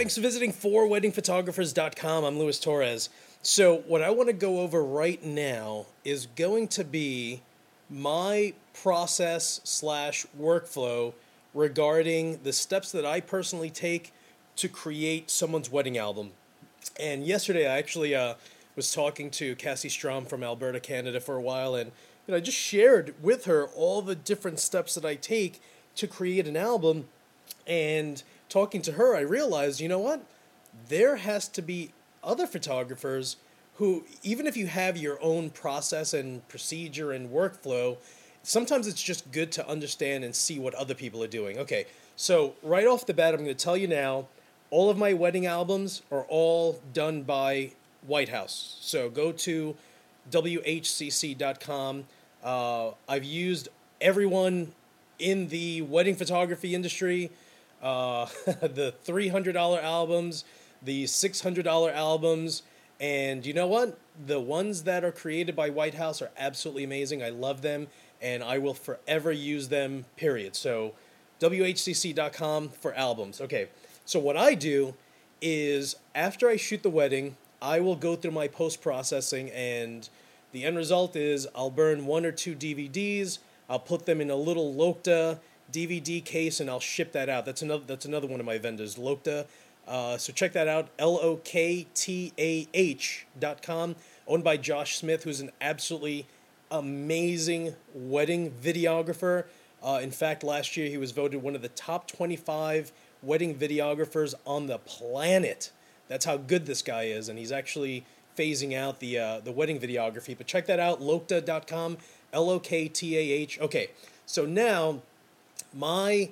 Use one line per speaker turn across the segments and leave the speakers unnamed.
Thanks for visiting forweddingphotographers.com. I'm Luis Torres. So, what I want to go over right now is going to be my process slash workflow regarding the steps that I personally take to create someone's wedding album. And yesterday, I actually uh, was talking to Cassie Strom from Alberta, Canada, for a while, and you know, I just shared with her all the different steps that I take to create an album. And talking to her, I realized, you know what? There has to be other photographers who, even if you have your own process and procedure and workflow, sometimes it's just good to understand and see what other people are doing. Okay, so right off the bat, I'm going to tell you now all of my wedding albums are all done by White House. So go to WHCC.com. Uh, I've used everyone in the wedding photography industry uh, the $300 albums, the $600 albums, and you know what? The ones that are created by White House are absolutely amazing. I love them, and I will forever use them, period. So, WHCC.com for albums. Okay, so what I do is after I shoot the wedding, I will go through my post processing, and the end result is I'll burn one or two DVDs, I'll put them in a little Loktah DVD case, and I'll ship that out. That's another that's another one of my vendors, Loktah. Uh, so check that out, L O K T A H dot com, owned by Josh Smith, who's an absolutely amazing wedding videographer. Uh, in fact, last year he was voted one of the top 25 wedding videographers on the planet. That's how good this guy is, and he's actually phasing out the uh, the wedding videography. But check that out, Loktah.com, L O K T A H. Okay, so now my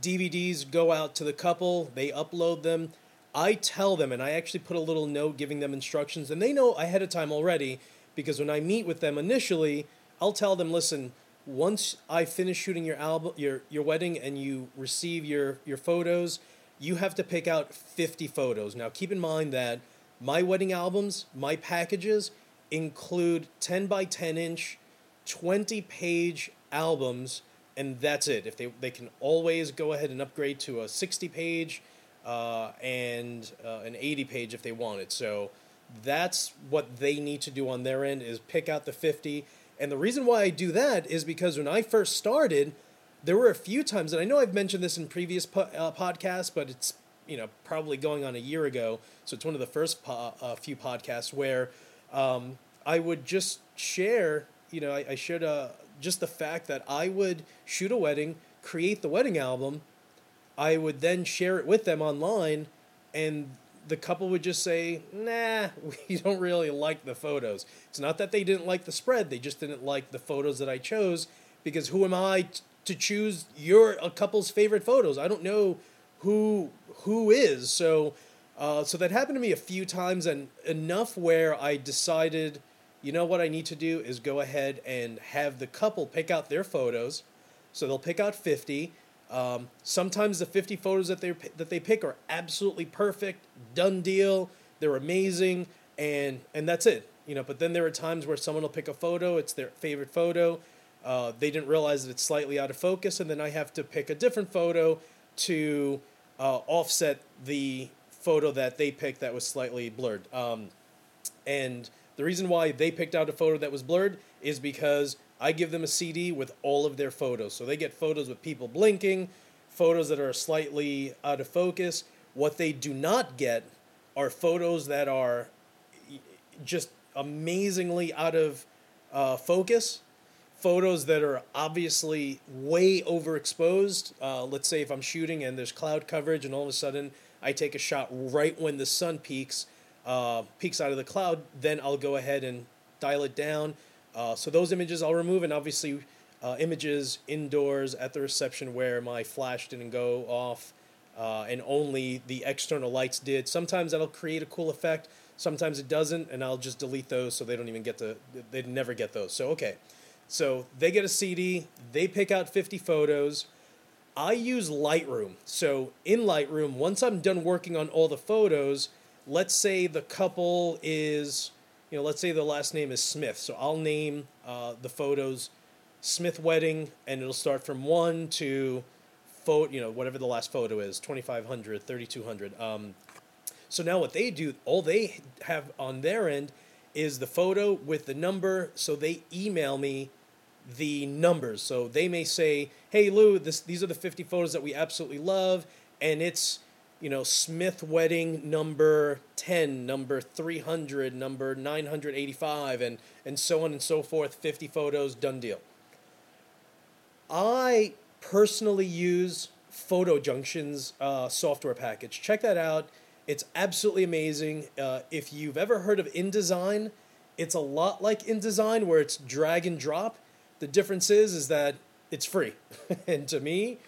DVDs go out to the couple, they upload them. I tell them, and I actually put a little note giving them instructions, and they know ahead of time already because when I meet with them initially, I'll tell them, listen, once I finish shooting your album, your your wedding, and you receive your your photos, you have to pick out 50 photos. Now, keep in mind that my wedding albums, my packages include 10 by 10 inch, 20 page albums and that's it. If they they can always go ahead and upgrade to a 60 page uh, and uh, an 80 page if they want it. So that's what they need to do on their end is pick out the 50. And the reason why I do that is because when I first started, there were a few times, and I know I've mentioned this in previous po- uh, podcasts, but it's you know probably going on a year ago, so it's one of the first po- uh, few podcasts where um, I would just share. You know, I, I just the fact that I would shoot a wedding, create the wedding album, I would then share it with them online, and the couple would just say, nah, we don't really like the photos. It's not that they didn't like the spread, they just didn't like the photos that I chose, because who am I t- to choose your a couple's favorite photos? I don't know who who is. So uh, so that happened to me a few times and enough where I decided you know what I need to do is go ahead and have the couple pick out their photos. So they'll pick out 50. Um, sometimes the 50 photos that they that they pick are absolutely perfect, done deal. They're amazing, and and that's it. You know. But then there are times where someone will pick a photo. It's their favorite photo. Uh, they didn't realize that it's slightly out of focus, and then I have to pick a different photo to uh, offset the photo that they picked that was slightly blurred. Um, and the reason why they picked out a photo that was blurred is because I give them a CD with all of their photos. So they get photos with people blinking, photos that are slightly out of focus. What they do not get are photos that are just amazingly out of uh, focus. Photos that are obviously way overexposed. Uh, let's say if I'm shooting and there's cloud coverage, and all of a sudden I take a shot right when the sun peaks uh, peaks out of the cloud, then I'll go ahead and dial it down. Uh, so those images I'll remove, and obviously uh, images indoors at the reception where my flash didn't go off uh, and only the external lights did. Sometimes that'll create a cool effect. Sometimes it doesn't, and I'll just delete those so they don't even get the they never get those. So okay, so they get a CD, they pick out 50 photos. I use Lightroom. So in Lightroom, once I'm done working on all the photos, let's say the couple is, you know, let's say the last name is Smith. So I'll name uh, the photos Smith wedding, and it'll start from one to photo, you know, whatever the last photo is 2500, 3200. Um, So now what they do, all they have on their end is the photo with the number. So they email me the numbers. So they may say, "Hey Lou, this these are the 50 photos that we absolutely love," and it's you know Smith wedding number 10, number 300, number 985, and and so on and so forth. 50 photos, done deal. I personally use Photo Junction's uh, software package. Check that out. It's absolutely amazing. Uh, if you've ever heard of InDesign, it's a lot like InDesign where it's drag and drop. The difference is is that it's free, and to me,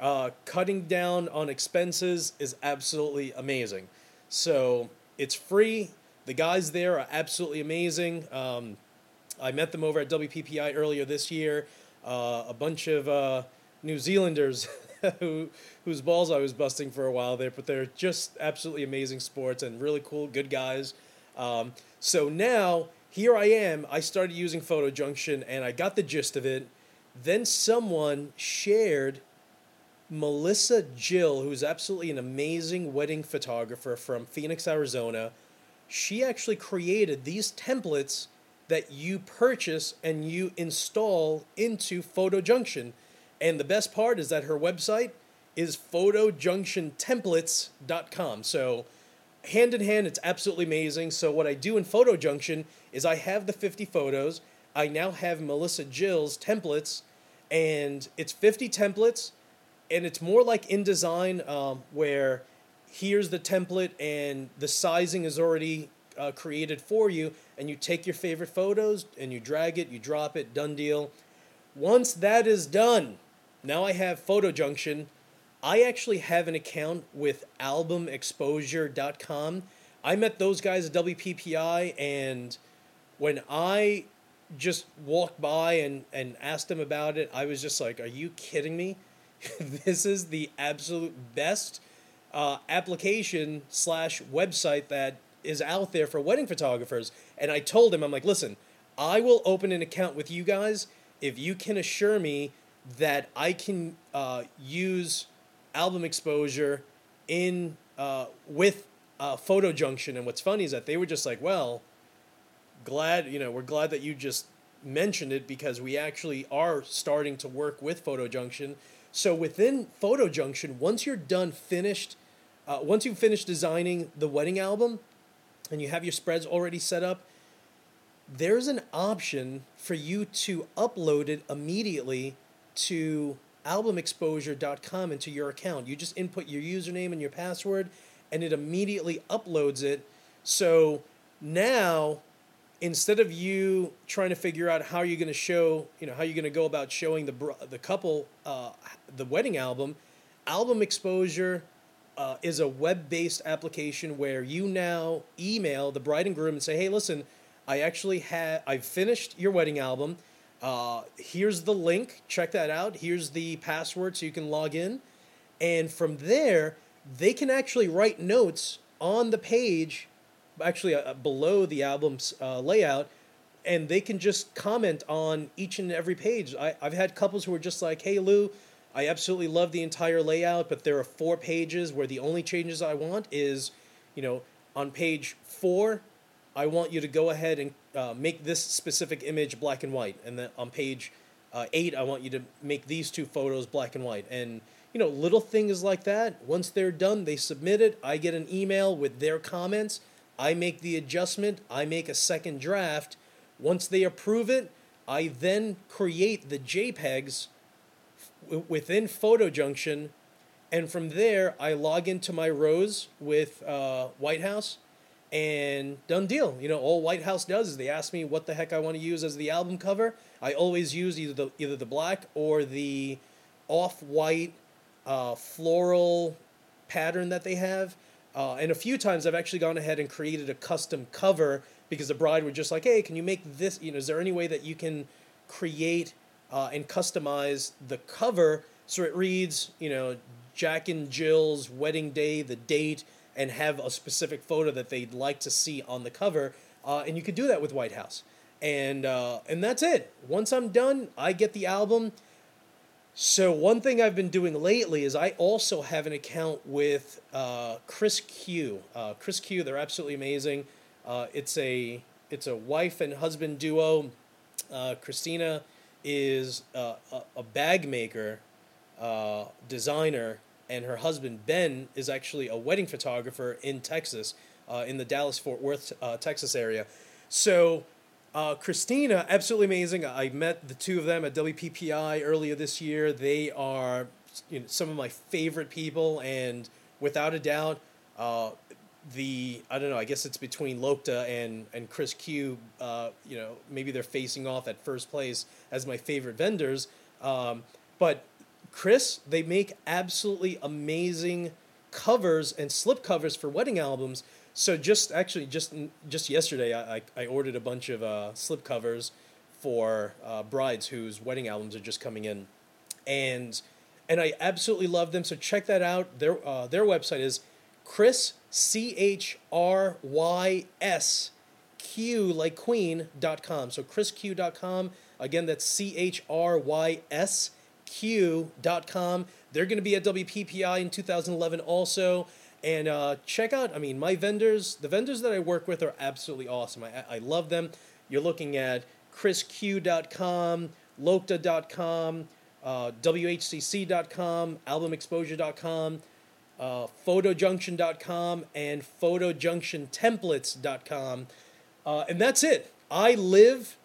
uh, cutting down on expenses is absolutely amazing. So it's free. The guys there are absolutely amazing. Um, I met them over at WPPI earlier this year. Uh, a bunch of uh, New Zealanders who, whose balls I was busting for a while there, but they're just absolutely amazing sports and really cool, good guys. Um, so now here I am. I started using Photo Junction and I got the gist of it. Then someone shared Melissa Jill, who's absolutely an amazing wedding photographer from Phoenix, Arizona. She actually created these templates that you purchase and you install into Photo Junction. And the best part is that her website is photojunctiontemplates.com. So, hand in hand, it's absolutely amazing. So, what I do in Photo Junction is I have the 50 photos. I now have Melissa Jill's templates, and it's 50 templates, and it's more like InDesign, um, where here's the template and the sizing is already uh, created for you, and you take your favorite photos and you drag it, you drop it, done deal. Once that is done, now I have Photo Junction. I actually have an account with albumexposure.com. I met those guys at WPPI, and when I just walked by and, and asked them about it, I was just like, Are you kidding me? this is the absolute best uh, application slash website that is out there for wedding photographers. And I told him, I'm like, Listen, I will open an account with you guys if you can assure me that I can uh, use album exposure in uh, with uh, Photo Junction. And what's funny is that they were just like, well, glad you know we're glad that you just mentioned it because we actually are starting to work with Photo Junction. So within Photo Junction, once you're done finished, uh, once you've finished designing the wedding album, and you have your spreads already set up, there's an option for you to upload it immediately to albumexposure.com into your account. You just input your username and your password, and it immediately uploads it. So now, instead of you trying to figure out how you're going to show, you know, how you're going to go about showing the the couple uh, the wedding album, Album Exposure uh, is a web-based application where you now email the bride and groom and say, "Hey, listen, I actually had I've finished your wedding album." Uh, here's the link. Check that out. Here's the password so you can log in. And from there, they can actually write notes on the page, actually uh, below the album's uh, layout, and they can just comment on each and every page. I, I've had couples who are just like, hey, Lou, I absolutely love the entire layout, but there are four pages where the only changes I want is, you know, on page four, I want you to go ahead and uh, make this specific image black and white, and then on page uh, eight, I want you to make these two photos black and white. And you know, little things like that. Once they're done, they submit it. I get an email with their comments. I make the adjustment. I make a second draft. Once they approve it, I then create the JPEGs w- within Photo Junction, and from there I log into my ROES with uh, White House and done deal. You know, all White House does is they ask me what the heck I want to use as the album cover. I always use either the either the black or the off-white uh, floral pattern that they have. Uh, and a few times I've actually gone ahead and created a custom cover because the bride was just like, "Hey, can you make this? You know, is there any way that you can create uh, and customize the cover so it reads, you know, Jack and Jill's wedding day, the date." and have a specific photo that they'd like to see on the cover. Uh, and you could do that with White House. And, uh, and that's it. Once I'm done, I get the album. So one thing I've been doing lately is I also have an account with uh, Chrys Q. Uh, Chrys Q. They're absolutely amazing. Uh, it's a it's a wife and husband duo. Uh, Christina is uh, a, a bag maker, uh, designer, and her husband Ben is actually a wedding photographer in Texas, in the Dallas Fort Worth, Texas area. So, uh, Christina, absolutely amazing. I met the two of them at WPPI earlier this year. They are you know, some of my favorite people, and without a doubt, uh, the I don't know. I guess it's between Loktah and and Chrys Q. Uh, you know, maybe they're facing off at first place as my favorite vendors. Um, but Chrys, they make absolutely amazing covers and slip covers for wedding albums. So just actually just just yesterday, I I, ordered a bunch of uh, slip covers for uh, brides whose wedding albums are just coming in, and and I absolutely love them. So check that out. Their uh, their website is Chrys C H R Y S Q like Queen dot com. So chrysq.com. Again, that's C H R Y S Q.com. They're going to be at WPPI in 2011 also. And uh, check out, I mean, my vendors, the vendors that I work with are absolutely awesome. I, I love them. You're looking at chrysq.com, loktah.com, uh, whcc.com, albumexposure.com, uh, photojunction.com, and photojunctiontemplates.com. Uh, and that's it. I live,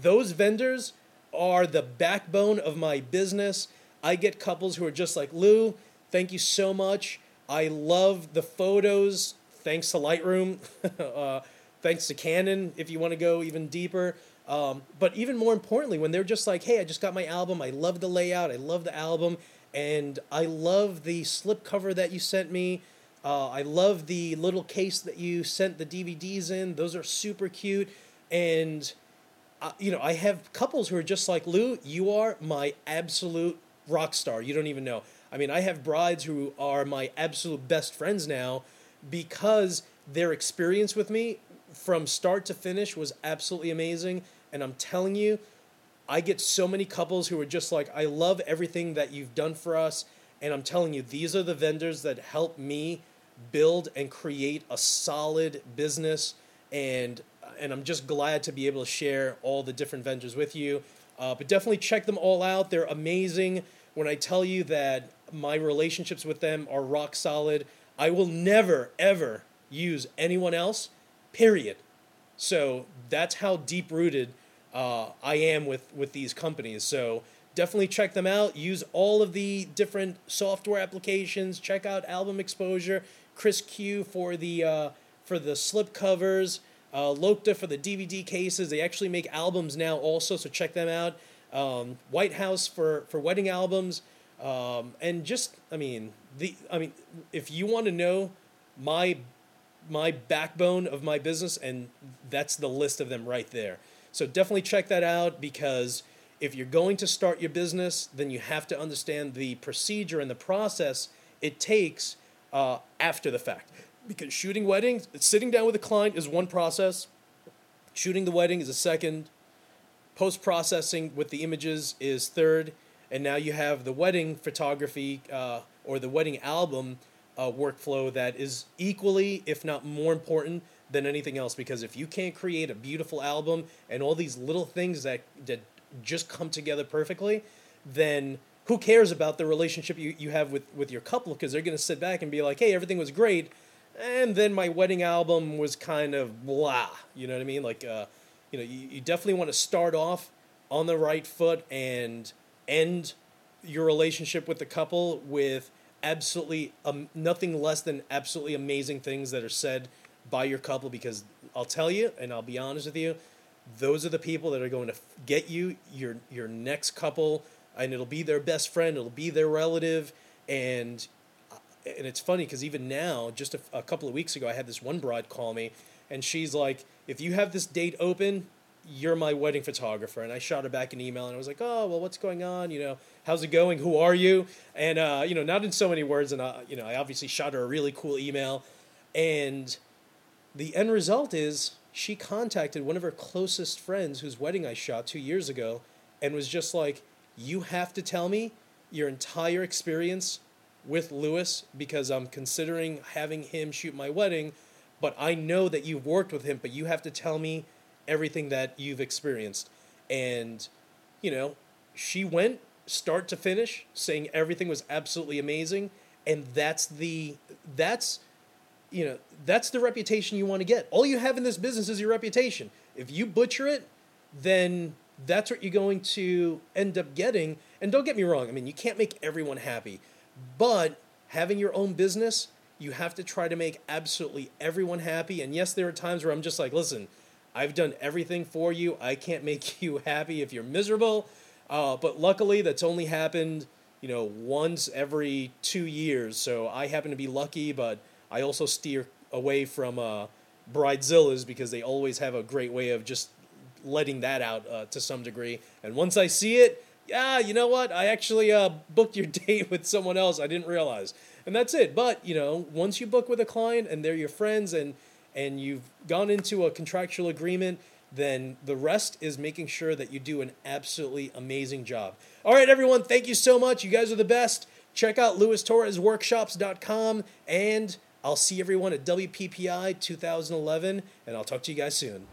those vendors are the backbone of my business. I get couples who are just like, Lou, thank you so much. I love the photos. Thanks to Lightroom. uh, thanks to Canon, if you want to go even deeper. Um, but even more importantly, when they're just like, hey, I just got my album. I love the layout. I love the album. And I love the slip cover that you sent me. Uh, I love the little case that you sent the DVDs in. Those are super cute. And you know, I have couples who are just like Lou. You are my absolute rock star. You don't even know. I mean, I have brides who are my absolute best friends now because their experience with me from start to finish was absolutely amazing. And I'm telling you, I get so many couples who are just like, I love everything that you've done for us. And I'm telling you, these are the vendors that help me build and create a solid business. And and I'm just glad to be able to share all the different vendors with you. Uh, but definitely check them all out. They're amazing. When I tell you that my relationships with them are rock solid, I will never, ever use anyone else, period. So that's how deep rooted uh, I am with, with these companies. So definitely check them out. Use all of the different software applications. Check out Album Exposure, Chrys Q for the, uh, for the slip covers. Uh, Loktah for the DVD cases. They actually make albums now also, so check them out. Um, White House for, for wedding albums. Um, and just, I mean, the, I mean, if you want to know my, my backbone of my business, and that's the list of them right there. So definitely check that out because if you're going to start your business, then you have to understand the procedure and the process it takes uh, after the fact because shooting weddings, sitting down with a client is one process. Shooting the wedding is a second. Post processing with the images is third. And now you have the wedding photography uh, or the wedding album uh, workflow that is equally, if not more important than anything else. Because if you can't create a beautiful album and all these little things that, that just come together perfectly, then who cares about the relationship you, you have with, with your couple? Because they're going to sit back and be like, hey, everything was great and then my wedding album was kind of blah. You know what I mean? Like, uh, you know, you, you definitely want to start off on the right foot and end your relationship with the couple with absolutely um, nothing less than absolutely amazing things that are said by your couple because I'll tell you and I'll be honest with you those are the people that are going to get you your your next couple and it'll be their best friend it'll be their relative and and it's funny because even now, just a, a, couple of weeks ago, I had this one bride call me, and she's like, "If you have this date open, you're my wedding photographer." And I shot her back an email, and I was like, "Oh, well, what's going on? You know, how's it going? Who are you?" And uh, you know, not in so many words, and you know, I obviously shot her a really cool email, and the end result is she contacted one of her closest friends whose wedding I shot two years ago, and was just like, you have to tell me your entire experience with Lewis because I'm considering having him shoot my wedding, but I know that you've worked with him, but you have to tell me everything that you've experienced. And, you know, she went start to finish saying everything was absolutely amazing and that's the that's you know that's the reputation you want to get. All you have in this business is your reputation. If you butcher it then that's what you're going to end up getting. And don't get me wrong i mean you can't make everyone happy but having your own business you have to try to make absolutely everyone happy. And yes there are times where i'm just like listen i've done everything for you. I can't make you happy if you're miserable. Uh, but luckily that's only happened you know once every two years. So i happen to be lucky but i also steer away from uh, bridezillas because they always have a great way of just letting that out uh, to some degree. And once i see it yeah you know what i actually uh, booked your date with someone else i didn't realize and that's it but you know once you book with a client and they're your friends and and you've gone into a contractual agreement then the rest is making sure that you do an absolutely amazing job. All right, everyone, thank you so much. You guys are the best. Check out lewistorresworkshops.com, and I'll see everyone at WPPI 2011, and I'll talk to you guys soon.